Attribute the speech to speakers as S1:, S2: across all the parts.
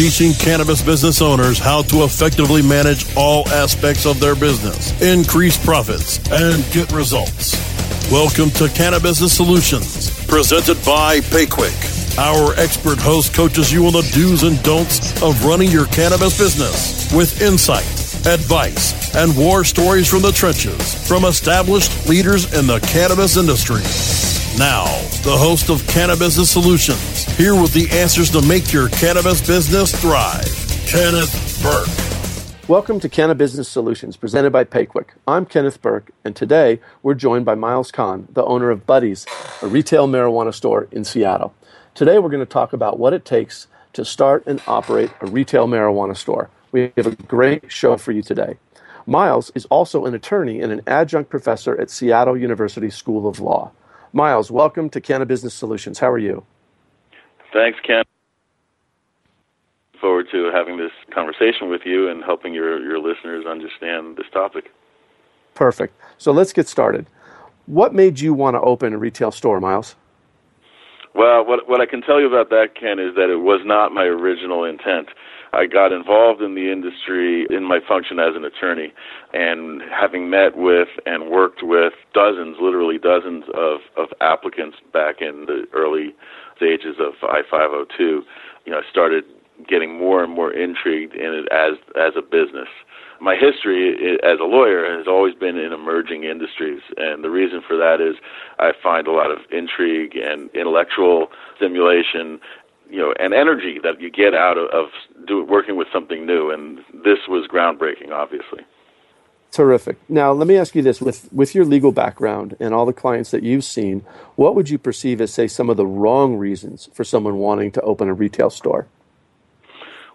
S1: teaching cannabis business owners how to effectively manage all aspects of their business, increase profits, and get results. Welcome to Cannabis Solutions, presented by PayQwick. Our expert host coaches you on the do's and don'ts of running your cannabis business with insight, advice, and war stories from the trenches from established leaders in the cannabis industry. Now, the host of Cannabis Solutions, here with the answers to make your cannabis business thrive, Kenneth Burke.
S2: Welcome to Cannabis Solutions, presented by PayQwick. I'm Kenneth Burke, and today we're joined by Miles Kahn, the owner of Buddy's, a retail marijuana store in Seattle. Today we're going to talk about what it takes to start and operate a retail marijuana store. We have a great show for you today. Miles is also an attorney and an adjunct professor at Seattle University School of Law. Miles, welcome to Cannabis Solutions. How are you?
S3: Thanks, Ken. Forward to having this conversation with you and helping your, your listeners understand this topic.
S2: Perfect. So let's get started. What made you want to open a retail store, Miles?
S3: Well, what what I can tell you about that, Ken, is that it was not my original intent. I got involved in the industry in my function as an attorney, and having met with and worked with dozens, literally dozens of of applicants back in the early stages of I-502, you know, I started getting more and more intrigued in it as as a business. My history as a lawyer has always been in emerging industries, and the reason for that is I find a lot of intrigue and intellectual stimulation, you know, and energy that you get out of, of do, working with something new, and this was groundbreaking, obviously.
S2: Terrific. Now, let me ask you this: with with your legal background and all the clients that you've seen, what would you perceive as, say, some of the wrong reasons for someone wanting to open a retail store?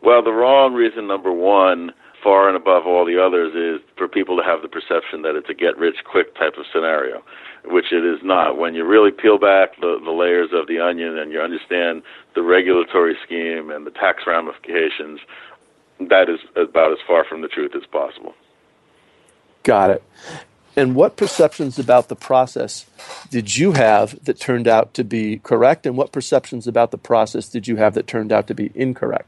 S3: Well, the wrong reason number one far and above all the others is for people to have the perception that it's a get rich quick type of scenario, which it is not. When you really peel back the, the layers of the onion and you understand the regulatory scheme and the tax ramifications, that is about as far from the truth as possible.
S2: Got it. And what perceptions about the process did you have that turned out to be correct, and what perceptions about the process did you have that turned out to be incorrect?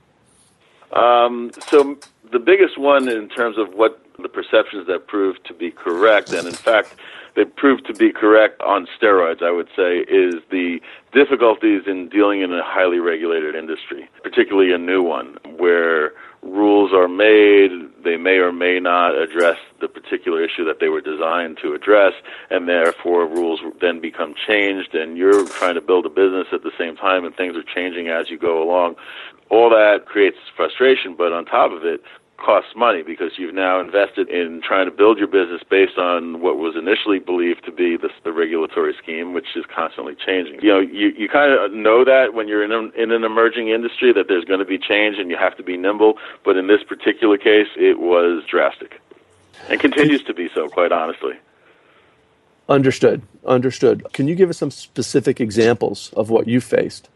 S3: Um, so the biggest one in terms of what the perceptions that proved to be correct, and in fact, they proved to be correct on steroids, I would say, is the difficulties in dealing in a highly regulated industry, particularly a new one, where rules are made, they may or may not address the particular issue that they were designed to address, and therefore rules then become changed, and you're trying to build a business at the same time, and things are changing as you go along. All that creates frustration, but on top of it, costs money because you've now invested in trying to build your business based on what was initially believed to be the, the regulatory scheme, which is constantly changing. You know, you, you kind of know that when you're in, a, in an emerging industry that there's going to be change and you have to be nimble, but in this particular case, it was drastic and continues to be so, quite honestly.
S2: Understood. Understood. Can you give us some specific examples of what you faced?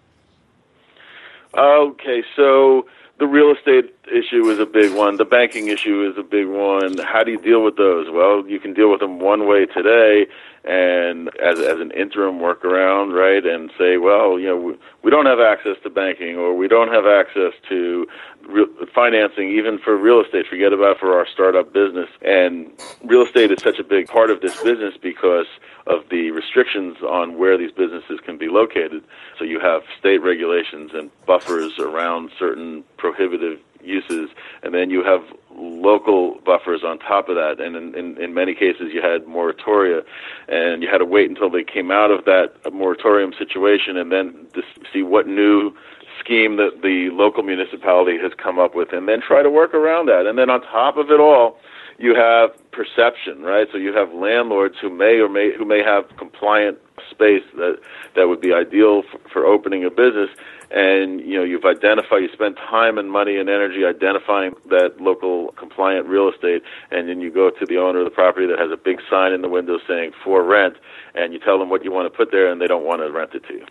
S3: Okay, so the real estate issue is a big one. The banking issue is a big one. How do you deal with those? Well, you can deal with them one way today, and as as an interim workaround, right? And say, well, you know, we, we don't have access to banking, or we don't have access to re- financing, even for real estate. Forget about for our startup business. And real estate is such a big part of this business because of the restrictions on where these businesses can be located. So you have state regulations and buffers around certain prohibitive uses, and then you have local buffers on top of that. And in, in, in many cases, you had moratoria, and you had to wait until they came out of that moratorium situation, and then see what new scheme that the local municipality has come up with, and then try to work around that. And then on top of it all, you have perception, right? So you have landlords who may or may who may have compliant space that that would be ideal for, for opening a business, and you know you've identified, you spend time and money and energy identifying that local compliant real estate, and then you go to the owner of the property that has a big sign in the window saying for rent, and you tell them what you want to put there, and they don't want to rent it to you.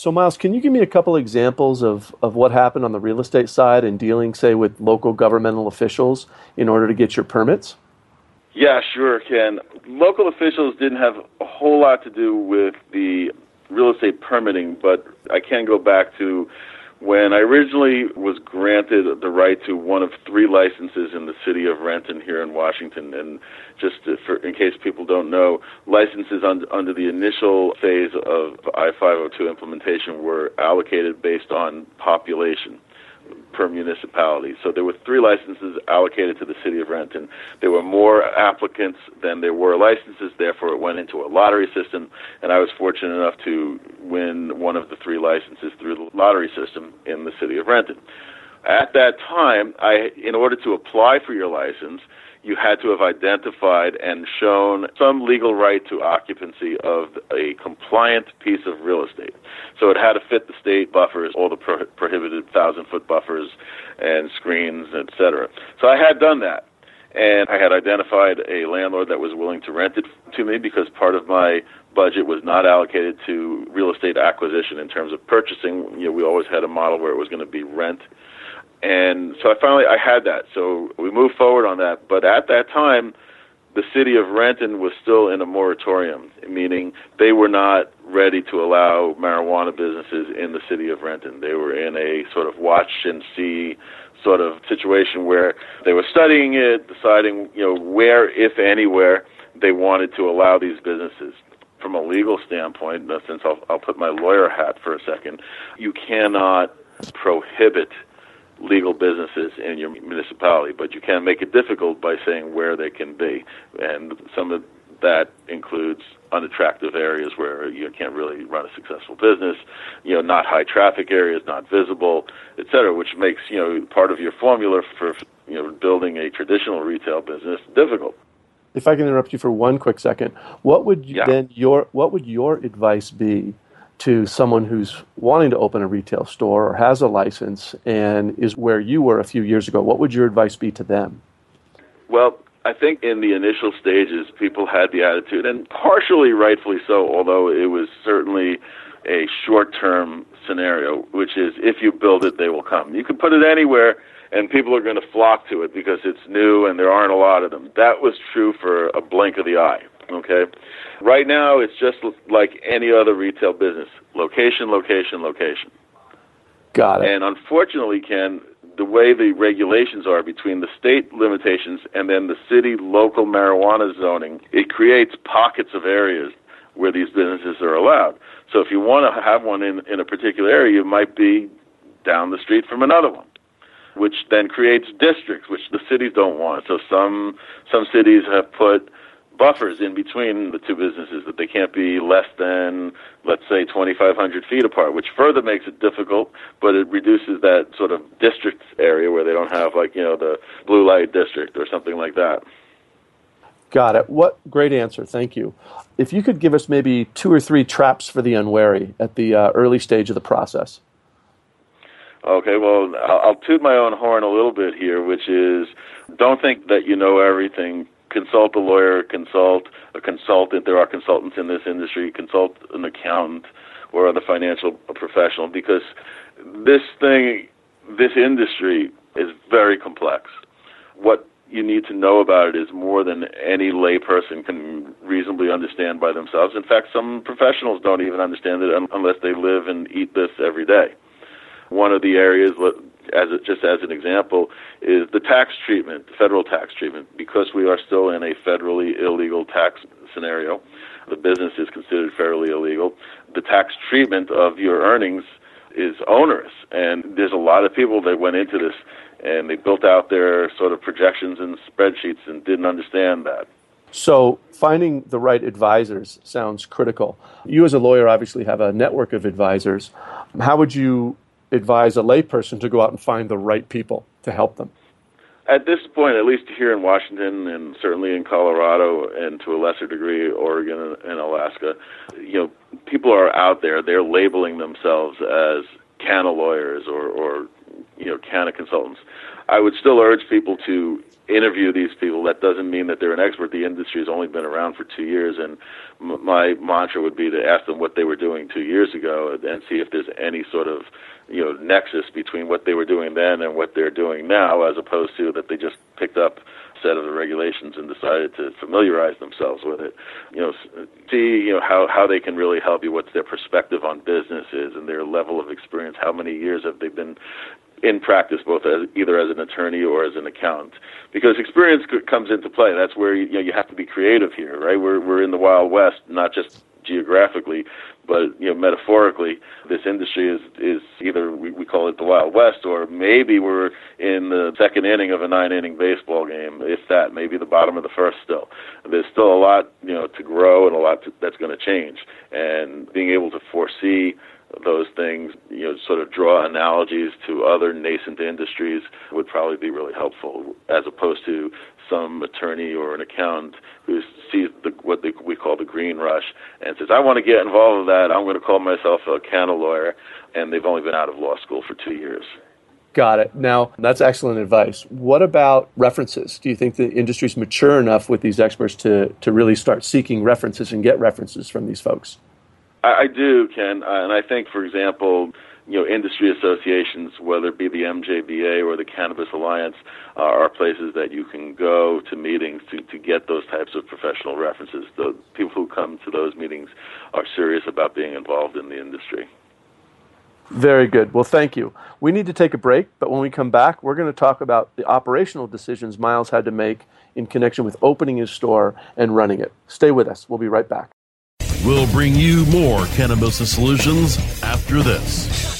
S2: So, Miles, can you give me a couple examples of, of what happened on the real estate side in dealing, say, with local governmental officials in order to get your permits?
S3: Yeah, sure, Ken. Local officials didn't have a whole lot to do with the real estate permitting, but I can go back to When I originally was granted the right to one of three licenses in the city of Renton here in Washington, and just for, in case people don't know, licenses un, under the initial phase of I-502 implementation were allocated based on population per municipality. So there were three licenses allocated to the city of Renton. There were more applicants than there were licenses, therefore it went into a lottery system, and I was fortunate enough to win one of the three licenses through the lottery system in the city of Renton. At that time, I, in order to apply for your license, you had to have identified and shown some legal right to occupancy of a compliant piece of real estate. So it had to fit the state buffers, all the pro- prohibited thousand foot buffers and screens, etc. So I had done that. And I had identified a landlord that was willing to rent it to me because part of my budget was not allocated to real estate acquisition in terms of purchasing. You know, we always had a model where it was going to be rent and so I finally I had that. So we moved forward on that. But at that time, the city of Renton was still in a moratorium, meaning they were not ready to allow marijuana businesses in the city of Renton. They were in a sort of watch and see sort of situation where they were studying it, deciding, you know, where, if anywhere, they wanted to allow these businesses. From a legal standpoint, since I'll, I'll put my lawyer hat for a second, you cannot prohibit legal businesses in your municipality, but you can make it difficult by saying where they can be. And some of that includes unattractive areas where you can't really run a successful business, you know, not high traffic areas, not visible, et cetera, which makes, you know, part of your formula for, you know, building a traditional retail business difficult.
S2: If I can interrupt you for one quick second, what would you,
S3: yeah.
S2: then your what would your advice be to someone who's wanting to open a retail store or has a license and is where you were a few years ago, what would your advice be to them?
S3: Well, I think in the initial stages, people had the attitude, and partially rightfully so, although it was certainly a short term scenario, which is if you build it, they will come. You can put it anywhere, and people are going to flock to it because it's new and there aren't a lot of them. That was true for a blink of the eye. Okay. Right now, it's just like any other retail business location, location, location.
S2: Got it.
S3: And unfortunately, Ken, the way the regulations are between the state limitations and then the city local marijuana zoning, it creates pockets of areas where these businesses are allowed. So if you want to have one in, in a particular area, you might be down the street from another one which then creates districts which the cities don't want. So some some cities have put buffers in between the two businesses that they can't be less than, let's say, 2,500 feet apart, which further makes it difficult, but it reduces that sort of district area where they don't have, like, you know, the blue light district or something like that.
S2: Got it. What great answer. Thank you. If you could give us maybe two or three traps for the unwary at the uh, early stage of the process.
S3: Okay, well, I'll, I'll toot my own horn a little bit here, which is don't think that you know everything consult a lawyer, consult a consultant. There are consultants in this industry. Consult an accountant or other financial professional because this thing, this industry is very complex. What you need to know about it is more than any layperson can reasonably understand by themselves. In fact, some professionals don't even understand it unless they live and eat this every day. One of the areas as a, just as an example, is the tax treatment, the federal tax treatment, because we are still in a federally illegal tax scenario. The business is considered federally illegal. The tax treatment of your earnings is onerous, and there's a lot of people that went into this and they built out their sort of projections and spreadsheets and didn't understand that.
S2: So, finding the right advisors sounds critical. You, as a lawyer, obviously have a network of advisors. How would you advise a layperson to go out and find the right people to help them?
S3: At this point, at least here in Washington and certainly in Colorado and to a lesser degree Oregon and Alaska, you know, people are out there. They're labeling themselves as canna lawyers or, or you know, Canna consultants. I would still urge people to interview these people. That doesn't mean that they're an expert. The industry has only been around for two years, and m- my mantra would be to ask them what they were doing two years ago and see if there's any sort of you know nexus between what they were doing then and what they're doing now, as opposed to that they just picked up set of the regulations and decided to familiarize themselves with it. You know, see you know how how they can really help you. What's their perspective on business is and their level of experience. How many years have they been in practice, both as either as an attorney or as an accountant, because experience comes into play. That's where you, you know you have to be creative here, right? We're we're in the Wild West, not just geographically, but you know metaphorically. This industry is is either we, we call it the Wild West, or maybe we're in the second inning of a nine inning baseball game, if that, maybe the bottom of the first. Still, there's still a lot you know to grow and a lot to, that's going to change, and being able to foresee those things, you know, sort of draw analogies to other nascent industries would probably be really helpful, as opposed to some attorney or an accountant who sees the, what they, we call the green rush and says, "I want to get involved with that. I'm going to call myself a Canna lawyer," and they've only been out of law school for two years.
S2: Got it. Now, that's excellent advice. What about references? Do you think the industry's mature enough with these experts to, to really start seeking references and get references from these folks?
S3: I, I do, Ken, uh, and I think, for example, you know, industry associations, whether it be the MJBA or the Cannabis Alliance, uh, are places that you can go to meetings to, to get those types of professional references. The people who come to those meetings are serious about being involved in the industry.
S2: Very good. Well, thank you. We need to take a break, but when we come back, we're going to talk about the operational decisions Miles had to make in connection with opening his store and running it. Stay with us. We'll be right back.
S1: We'll bring you more Cannabis Solutions after this.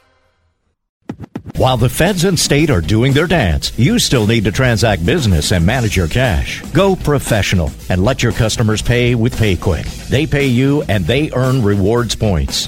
S4: While the feds and state are doing their dance, you still need to transact business and manage your cash. Go professional and let your customers pay with PayQwick. They pay you and they earn rewards points.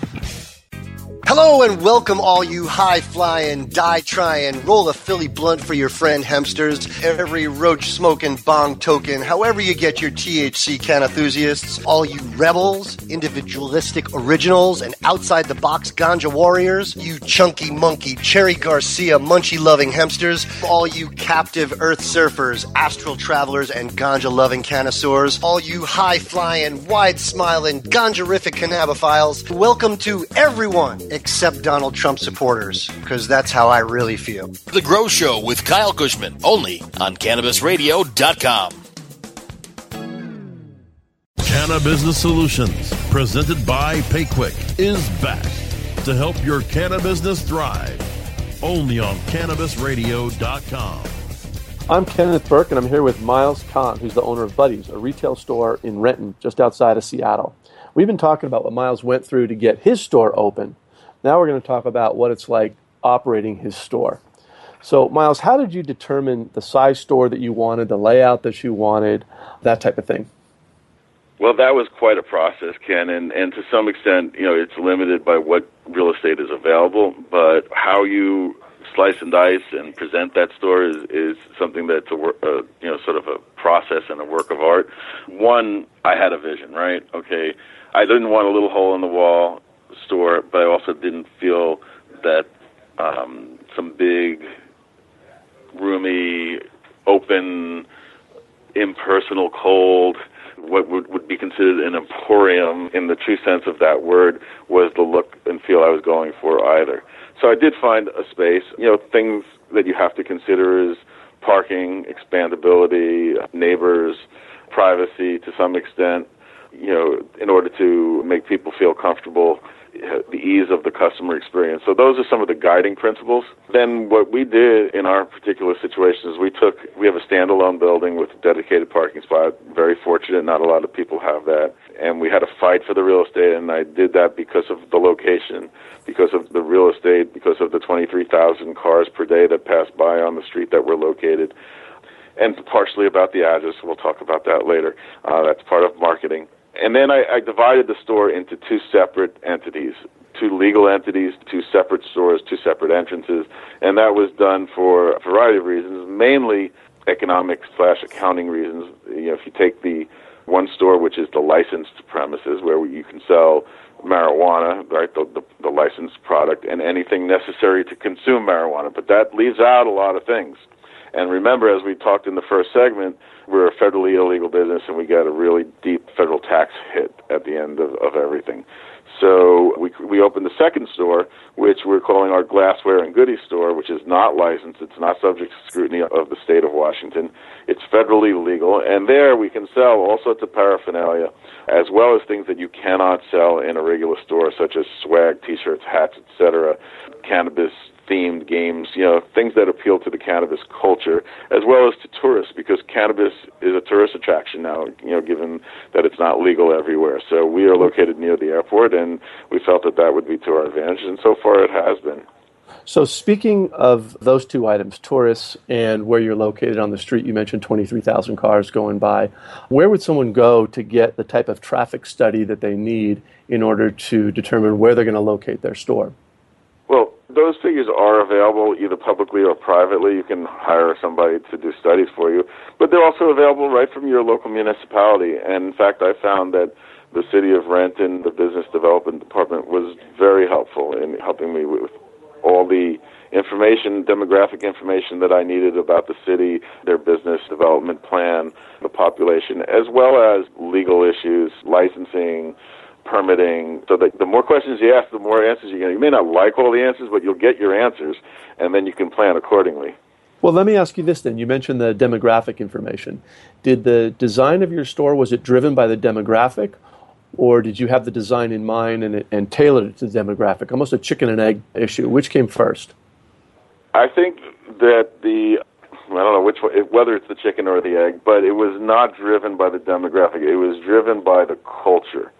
S5: Hello and welcome, all you high flying, die trying, roll a Philly blunt for your friend hemsters, every roach smoking bong token, however you get your THC can enthusiasts, all you rebels, individualistic originals, and outside the box ganja warriors, you chunky monkey, Cherry Garcia, munchy loving hemsters, all you captive earth surfers, astral travelers, and ganja loving connoisseurs, all you high flying, wide smiling, ganjarific cannabophiles, welcome to everyone except Donald Trump supporters, because that's how I really feel.
S6: The Grow Show with Kyle Kushman, only on CannabisRadio.com.
S1: Canna Business Solutions, presented by PayQwick, is back to help your canna business thrive. Only on CannabisRadio.com.
S2: I'm Kenneth Burke, and I'm here with Miles Kahn, who's the owner of Buddy's, a retail store in Renton, just outside of Seattle. We've been talking about what Miles went through to get his store open. Now we're going to talk about what it's like operating his store. So, Miles, how did you determine the size store that you wanted, the layout that you wanted, that type of thing?
S3: Well, that was quite a process, Ken, and, and to some extent, you know, it's limited by what real estate is available, but how you slice and dice and present that store is, is something that's a, a uh, you know sort of a process and a work of art. One, I had a vision, right? Okay, I didn't want a little hole in the wall store, but I also didn't feel that um, some big, roomy, open, impersonal, cold what would, would be considered an emporium in the true sense of that word was the look and feel I was going for either. So I did find a space. You know, things that you have to consider is parking, expandability, neighbors, privacy to some extent. You know, in order to make people feel comfortable the ease of the customer experience. So those are some of the guiding principles. Then what we did in our particular situation is we took we have a standalone building with a dedicated parking spot. Very fortunate, not a lot of people have that. And we had a fight for the real estate and I did that because of the location, because of the real estate, because of the 23,000 cars per day that pass by on the street that we're located. And partially about the address. We'll talk about that later. Uh, that's part of marketing. And then I, I divided the store into two separate entities, two legal entities, two separate stores, two separate entrances, and that was done for a variety of reasons, mainly economic slash accounting reasons. You know, if you take the one store, which is the licensed premises, where you can sell marijuana, right, the, the, the licensed product, and anything necessary to consume marijuana, but that leaves out a lot of things. And remember, as we talked in the first segment, we're a federally illegal business and we get a really deep federal tax hit at the end of, of everything. So we we opened the second store, which we're calling our glassware and goodies store, which is not licensed. It's not subject to scrutiny of the state of Washington. It's federally legal, and there we can sell all sorts of paraphernalia, as well as things that you cannot sell in a regular store, such as swag, T-shirts, hats, etc., cannabis themed games, you know, things that appeal to the cannabis culture as well as to tourists because cannabis is a tourist attraction now, you know, given that it's not legal everywhere. So we are located near the airport and we felt that that would be to our advantage and so far it has been.
S2: So, speaking of those two items, tourists and where you're located on the street, you mentioned 23,000 cars going by. Where would someone go to get the type of traffic study that they need in order to determine where they're going to locate their store?
S3: Well, those figures are available either publicly or privately. You can hire somebody to do studies for you, but they're also available right from your local municipality. And in fact, I found that the city of Renton, the business development department, was very helpful in helping me with all the information, demographic information that I needed about the city, their business development plan, the population, as well as legal issues, licensing, permitting. So the, the more questions you ask, the more answers you get. You may not like all the answers, but you'll get your answers, and then you can plan accordingly.
S2: Well, let me ask you this then. You mentioned the demographic information. Did the design of your store was it driven by the demographic, or did you have the design in mind and, and tailored it to the demographic? Almost a chicken and egg issue. Which came first?
S3: I think that the I don't know which one, whether it's the chicken or the egg, but it was not driven by the demographic. It was driven by the culture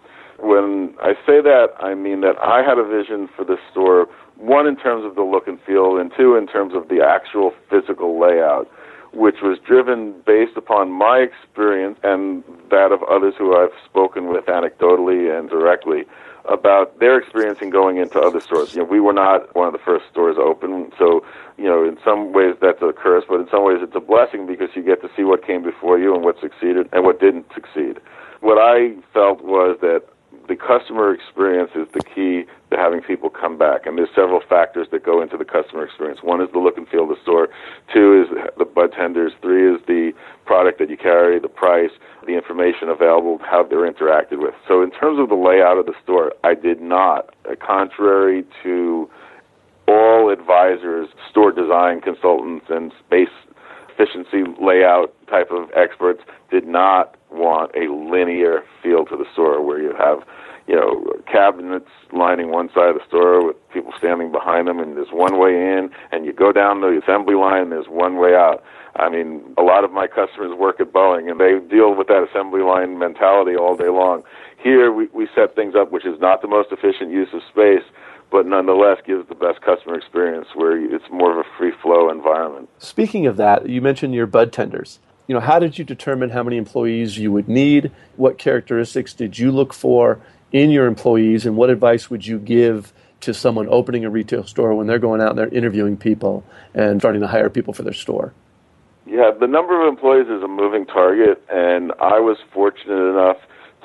S3: when I say that, I mean that I had a vision for this store, one in terms of the look and feel, and two in terms of the actual physical layout, which was driven based upon my experience and that of others who I've spoken with anecdotally and directly about their experience in going into other stores. You know, we were not one of the first stores open, so you know, in some ways that's a curse, but in some ways it's a blessing because you get to see what came before you and what succeeded and what didn't succeed. What I felt was that the customer experience is the key to having people come back. And there's several factors that go into the customer experience. One is the look and feel of the store. Two is the bud tenders. Three is the product that you carry, the price, the information available, how they're interacted with. So in terms of the layout of the store, I did not, contrary to all advisors, store design consultants, and space efficiency layout type of experts did not want a linear feel to the store where you have, you know, cabinets lining one side of the store with people standing behind them, and there's one way in, and you go down the assembly line, and there's one way out. I mean, a lot of my customers work at Boeing, and they deal with that assembly line mentality all day long. Here, we, we set things up which is not the most efficient use of space, but nonetheless gives the best customer experience where it's more of a free flow environment.
S2: Speaking of that, you mentioned your bud tenders. You know, how did you determine how many employees you would need? What characteristics did you look for in your employees, and what advice would you give to someone opening a retail store when they're going out and they're interviewing people and starting to hire people for their store?
S3: Yeah, the number of employees is a moving target, and I was fortunate enough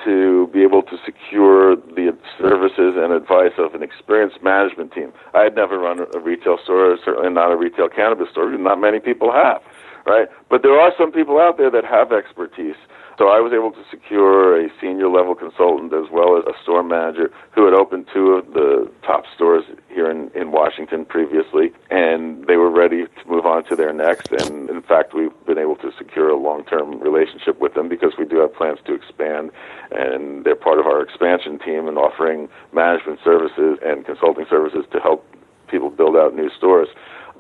S3: to be able to secure the services and advice of an experienced management team. I had never run a retail store, certainly not a retail cannabis store. Not many people have, right? But there are some people out there that have expertise. So I was able to secure a senior level consultant as well as a store manager who had opened two of the top stores here in, in Washington previously, and they were ready to move on to their next. And in fact, we've been able to secure a long term relationship with them because we do have plans to expand, and they're part of our expansion team and offering management services and consulting services to help people build out new stores.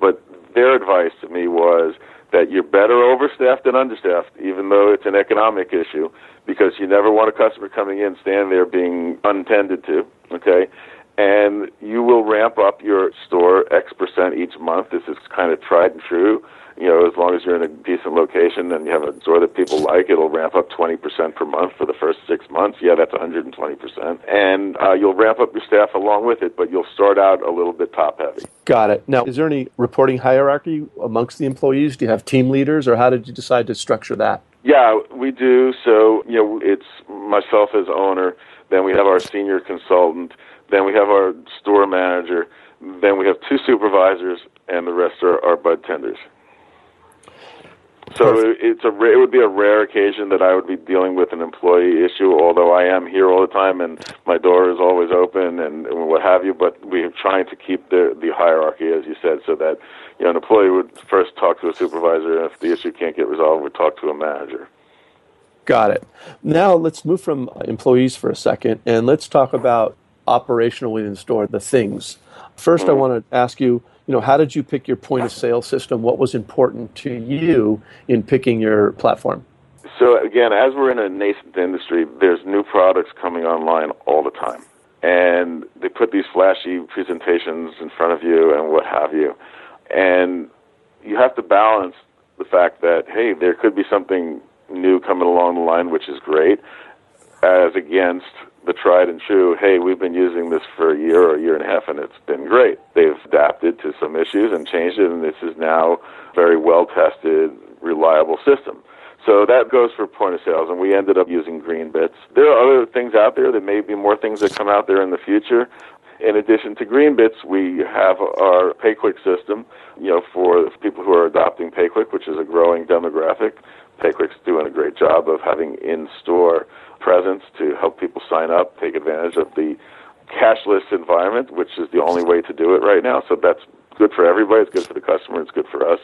S3: But their advice to me was, that you're better overstaffed than understaffed, even though it's an economic issue, because you never want a customer coming in standing there being untended to. Okay, and you will ramp up your store X percent each month. This is kind of tried and true you know, as long as you're in a decent location and you have a store that people like, it'll ramp up 20% per month for the first six months. Yeah, that's 120%. And uh, you'll ramp up your staff along with it, but you'll start out a little bit top heavy.
S2: Got it. Now, is there any reporting hierarchy amongst the employees? Do you have team leaders, or how did you decide to structure that?
S3: Yeah, we do. So, you know, it's myself as owner, then we have our senior consultant, then we have our store manager, then we have two supervisors, and the rest are, are bud tenders. So it's a it would be a rare occasion that I would be dealing with an employee issue, although I am here all the time and my door is always open and, and what have you. But we're trying to keep the the hierarchy, as you said, so that you know an employee would first talk to a supervisor, and if the issue can't get resolved, would talk to a manager.
S2: Got it. Now let's move from employees for a second, and let's talk about operational within the store, the things. 1st mm-hmm. I want to ask you you know, how did you pick your point of sale system? What was important to you in picking your platform?
S3: So again, as we're in a nascent industry, there's new products coming online all the time. And they put these flashy presentations in front of you and what have you. And you have to balance the fact that, hey, there could be something new coming along the line, which is great, as against the tried and true, hey, we've been using this for a year or a year and a half and it's been great. They've adapted to some issues and changed it, and this is now a very well tested, reliable system. So that goes for point of sales, and we ended up using GreenBits. There are other things out there. There may be more things that come out there in the future. In addition to GreenBits, we have our PayQwick system, you know, for people who are adopting PayQwick, which is a growing demographic. PayQwick's doing a great job of having in-store presence to help people sign up, take advantage of the cashless environment, which is the only way to do it right now. So that's good for everybody. It's good for the customer. It's good for us.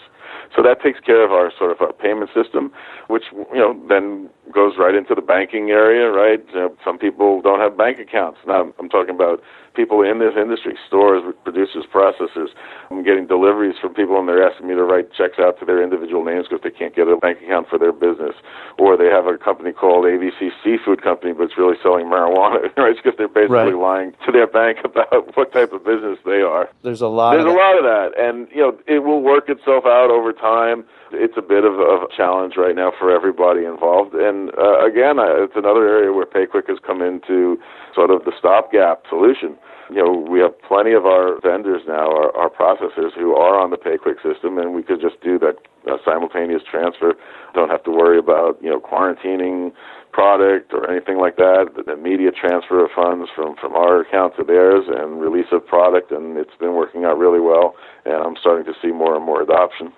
S3: So that takes care of our sort of our payment system, which you know then goes right into the banking area, right? Some people don't have bank accounts. Now I'm talking about people in this industry, stores, producers, processors. I'm getting deliveries from people and they're asking me to write checks out to their individual names because they can't get a bank account for their business. Or they have a company called ABC Seafood Company, but it's really selling marijuana, right? because they're basically right. lying to their bank about what type of business they are.
S2: There's a lot
S3: There's a lot of that. And, you know, it will work itself out over time it's a bit of a challenge right now for everybody involved. And uh, again, it's another area where PayQwick has come into sort of the stopgap solution. You know, we have plenty of our vendors now, our, our processors, who are on the PayQwick system, and we could just do that uh, simultaneous transfer. Don't have to worry about you know quarantining product or anything like that. The immediate transfer of funds from from our account to theirs and release of product, and it's been working out really well. And I'm starting to see more and more adoption.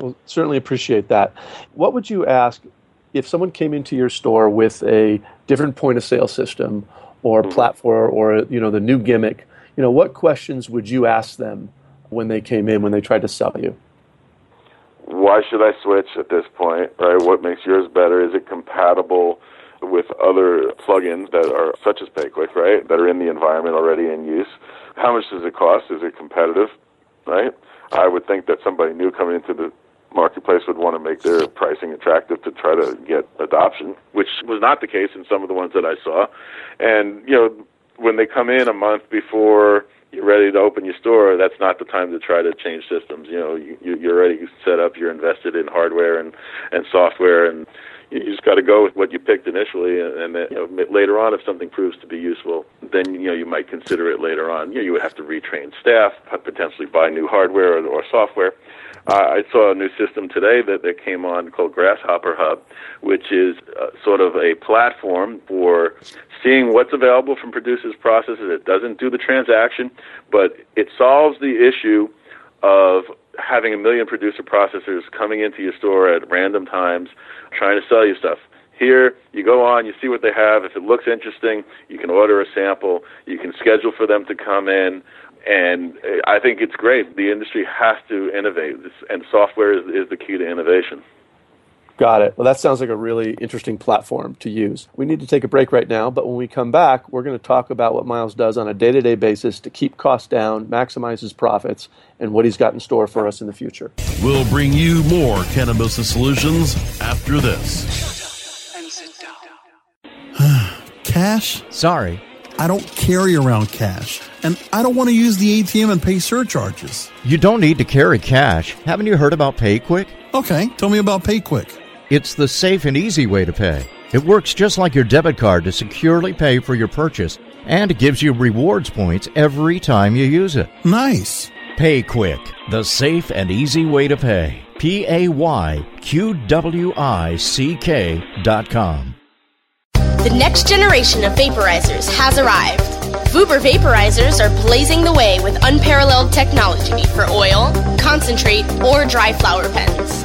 S2: Well, certainly appreciate that. What would you ask if someone came into your store with a different point of sale system or mm-hmm. platform or you know the new gimmick? You know, what questions would you ask them when they came in when they tried to sell you?
S3: Why should I switch at this point? Right? What makes yours better? Is it compatible with other plugins that are such as PayQwick, right? That are in the environment already in use? How much does it cost? Is it competitive? Right? I would think that somebody new coming into the marketplace would want to make their pricing attractive to try to get adoption, which was not the case in some of the ones that I saw. And, you know, when they come in a month before you're ready to open your store, that's not the time to try to change systems. You know, you, you're already set up, you're invested in hardware and and software, and you just got to go with what you picked initially, and then you know, later on, if something proves to be useful, then you know you might consider it later on. You know, you would have to retrain staff, potentially buy new hardware or, or software. Uh, I saw a new system today that, that came on called Grasshopper Hub, which is uh, sort of a platform for seeing what's available from producers' processes. It doesn't do the transaction, but it solves the issue of having a million producer processors coming into your store at random times trying to sell you stuff. Here, you go on, you see what they have. If it looks interesting, you can order a sample. You can schedule for them to come in. And uh, I think it's great. The industry has to innovate, and software is, is the key to innovation.
S2: Got it. Well, that sounds like a really interesting platform to use. We need to take a break right now, but when we come back, we're going to talk about what Miles does on a day to day basis to keep costs down, maximize his profits, and what he's got in store for us in the future.
S1: We'll bring you more Cannabis Solutions after this.
S7: cash?
S4: Sorry.
S7: I don't carry around cash, and I don't want to use the ATM and pay surcharges.
S4: You don't need to carry cash. Haven't you heard about PayQwick?
S7: Okay, tell me about PayQwick.
S4: It's the safe and easy way to pay. It works just like your debit card to securely pay for your purchase, and it gives you rewards points every time you use it.
S7: Nice.
S4: PayQwick, the safe and easy way to pay. P A Y Q W I C K dot com.
S8: The next generation of vaporizers has arrived. Vuber vaporizers are blazing the way with unparalleled technology for oil, concentrate, or dry flower pens.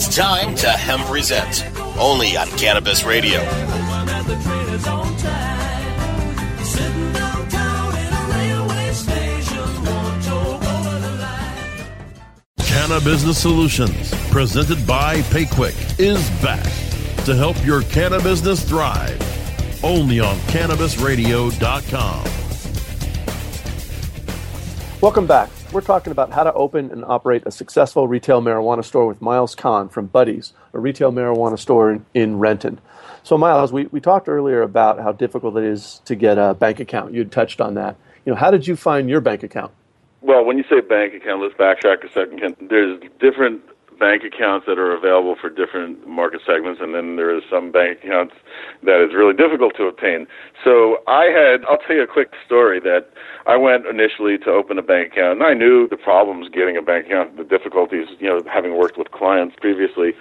S6: It's time to Hemp Present, only on Cannabis Radio.
S1: Cannabis Solutions, presented by PayQwick, is back to help your cannabis business thrive. Only on CannabisRadio.com.
S2: Welcome back. We're talking about how to open and operate a successful retail marijuana store with Miles Kahn from Buddy's, a retail marijuana store in, in Renton. So, Miles, we, we talked earlier about how difficult it is to get a bank account. You touched on that. You know, how did you find your bank account?
S3: Well, when you say bank account, let's backtrack a second. There's different bank accounts that are available for different market segments, and then there is some bank accounts that is really difficult to obtain. So I had, I'll tell you a quick story that I went initially to open a bank account, and I knew the problems getting a bank account, the difficulties, you know, having worked with clients previously,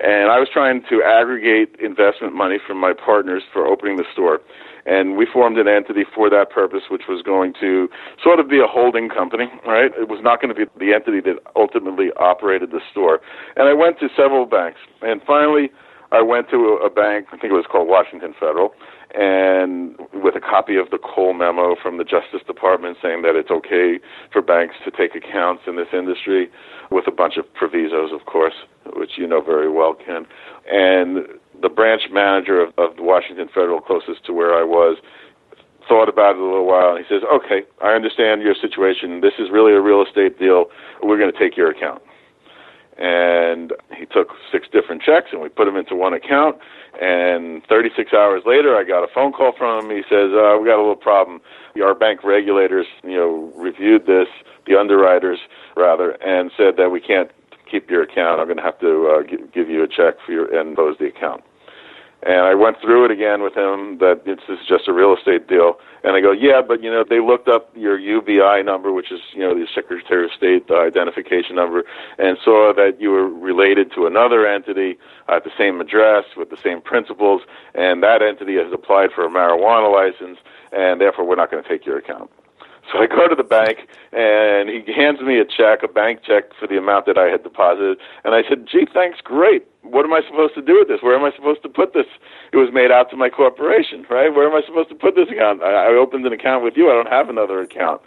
S3: and I was trying to aggregate investment money from my partners for opening the store and we formed an entity for that purpose, which was going to sort of be a holding company, right? It was not going to be the entity that ultimately operated the store. And I went to several banks, and finally, I went to a bank, I think it was called Washington Federal, and with a copy of the Cole memo from the Justice Department saying that it's okay for banks to take accounts in this industry, with a bunch of provisos, of course. which you know very well, Ken. And the branch manager of, of the Washington Federal, closest to where I was, thought about it a little while. He says, "Okay, I understand your situation. This is really a real estate deal. We're going to take your account." And he took six different checks, and we put them into one account. And 36 hours later, I got a phone call from him. He says, uh, "We got a little problem. Our bank regulators, you know, reviewed this, the underwriters rather, and said that we can't keep your account. I'm going to have to uh, g- give you a check for your and close the account." And I went through it again with him that it's, it's just a real estate deal. And I go, yeah, but you know, they looked up your UBI number, which is you know the Secretary of State uh, identification number, and saw that you were related to another entity at the same address with the same principals, and that entity has applied for a marijuana license, and therefore we're not going to take your account. So I go to the bank and he hands me a check, a bank check for the amount that I had deposited. And I said, gee, thanks, great. What am I supposed to do with this? Where am I supposed to put this? It was made out to my corporation, right? Where am I supposed to put this account? I, opened an account with you. I don't have another account.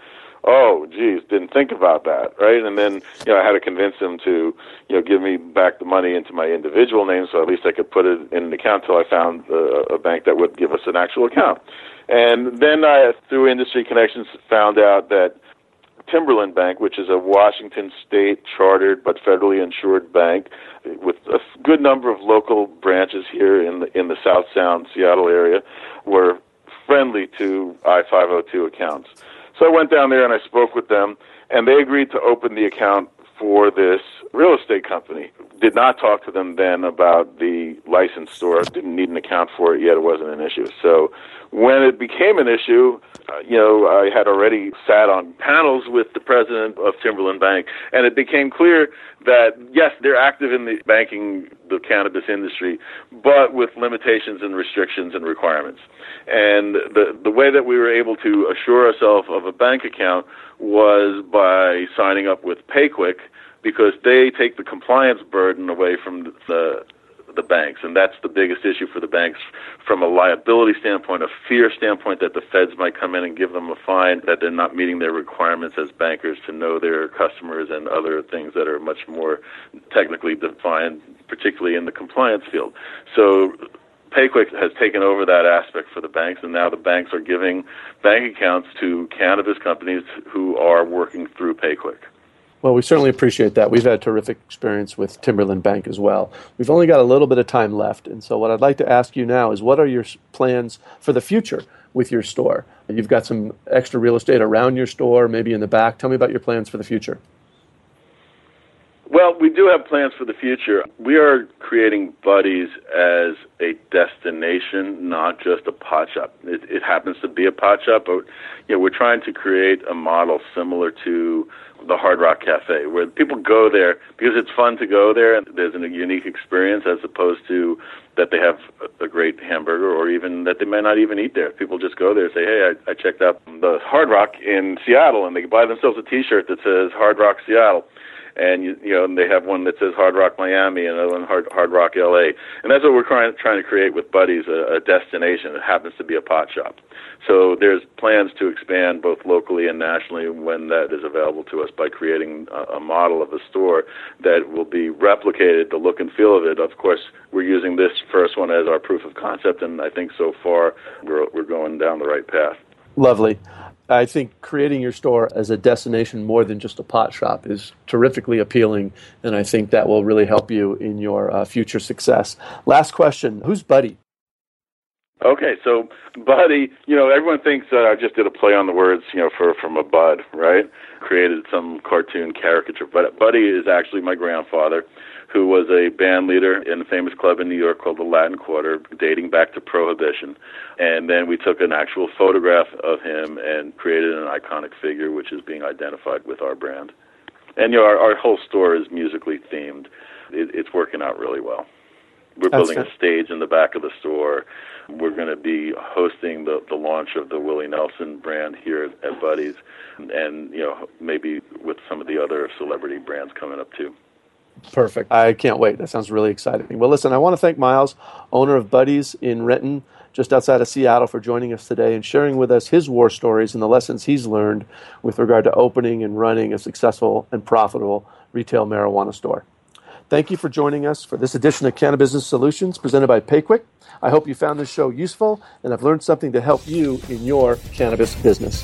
S3: Oh, geez, didn't think about that, right? And then, you know, I had to convince him to, you know, give me back the money into my individual name so at least I could put it in an account till I found a, a bank that would give us an actual account. And then I, through industry connections, found out that Timberland Bank, which is a Washington state chartered but federally insured bank with a good number of local branches here in the in the South Sound Seattle area, were friendly to I-502 accounts. So I went down there and I spoke with them, and they agreed to open the account for this real estate company. Did not talk to them then about the license store. Didn't need an account for it yet. It wasn't an issue. So when it became an issue, uh, you know, I had already sat on panels with the president of Timberland Bank, and it became clear that yes, they're active in the banking, the cannabis industry, but with limitations and restrictions and requirements. And the the way that we were able to assure ourselves of a bank account was by signing up with PayQwick because they take the compliance burden away from the the banks, and that's the biggest issue for the banks from a liability standpoint, a fear standpoint that the feds might come in and give them a fine that they're not meeting their requirements as bankers to know their customers and other things that are much more technically defined, particularly in the compliance field. So PayQwick has taken over that aspect for the banks, and now the banks are giving bank accounts to cannabis companies who are working through PayQwick.
S2: Well, we certainly appreciate that. We've had a terrific experience with Timberland Bank as well. We've only got a little bit of time left, and so what I'd like to ask you now is what are your plans for the future with your store? You've got some extra real estate around your store, maybe in the back. Tell me about your plans for the future.
S3: Well, we do have plans for the future. We are creating Buddy's as a destination, not just a pot shop. It, it happens to be a pot shop, but you know, we're trying to create a model similar to the Hard Rock Cafe, where people go there because it's fun to go there and there's a unique experience as opposed to that they have a great hamburger or even that they may not even eat there. People just go there and say, hey, I, I checked out the Hard Rock in Seattle, and they buy themselves a T-shirt that says Hard Rock Seattle and you, you know and they have one that says Hard Rock Miami and another one Hard, Hard Rock LA, and that's what we're trying trying to create with Buddy's, a, a destination that happens to be a pot shop. So there's plans to expand both locally and nationally when that is available to us by creating a, a model of a store that will be replicated, the look and feel of it. Of course, we're using this first one as our proof of concept, and I think so far we're we're going down the right path.
S2: Lovely. I think creating your store as a destination more than just a pot shop is terrifically appealing, and I think that will really help you in your uh, future success. Last question Who's Buddy?
S3: Okay, so Buddy, you know, everyone thinks that I just did a play on the words, you know, for from a bud, right? Created some cartoon caricature, but Buddy is actually my grandfather who was a band leader in a famous club in New York called the Latin Quarter, dating back to Prohibition. And then we took an actual photograph of him and created an iconic figure, which is being identified with our brand. And you know, our, our whole store is musically themed. It, it's working out really well. We're
S2: That's
S3: building a stage in the back of the store. We're going to be hosting the, the launch of the Willie Nelson brand here at Buddy's, and you know maybe with some of the other celebrity brands coming up too.
S2: Perfect. I can't wait. That sounds really exciting. Well, listen, I want to thank Miles, owner of Buddy's in Renton, just outside of Seattle, for joining us today and sharing with us his war stories and the lessons he's learned with regard to opening and running a successful and profitable retail marijuana store. Thank you for joining us for this edition of Cannabis Solutions presented by PayQwick. I hope you found this show useful and have learned something to help you in your cannabis business.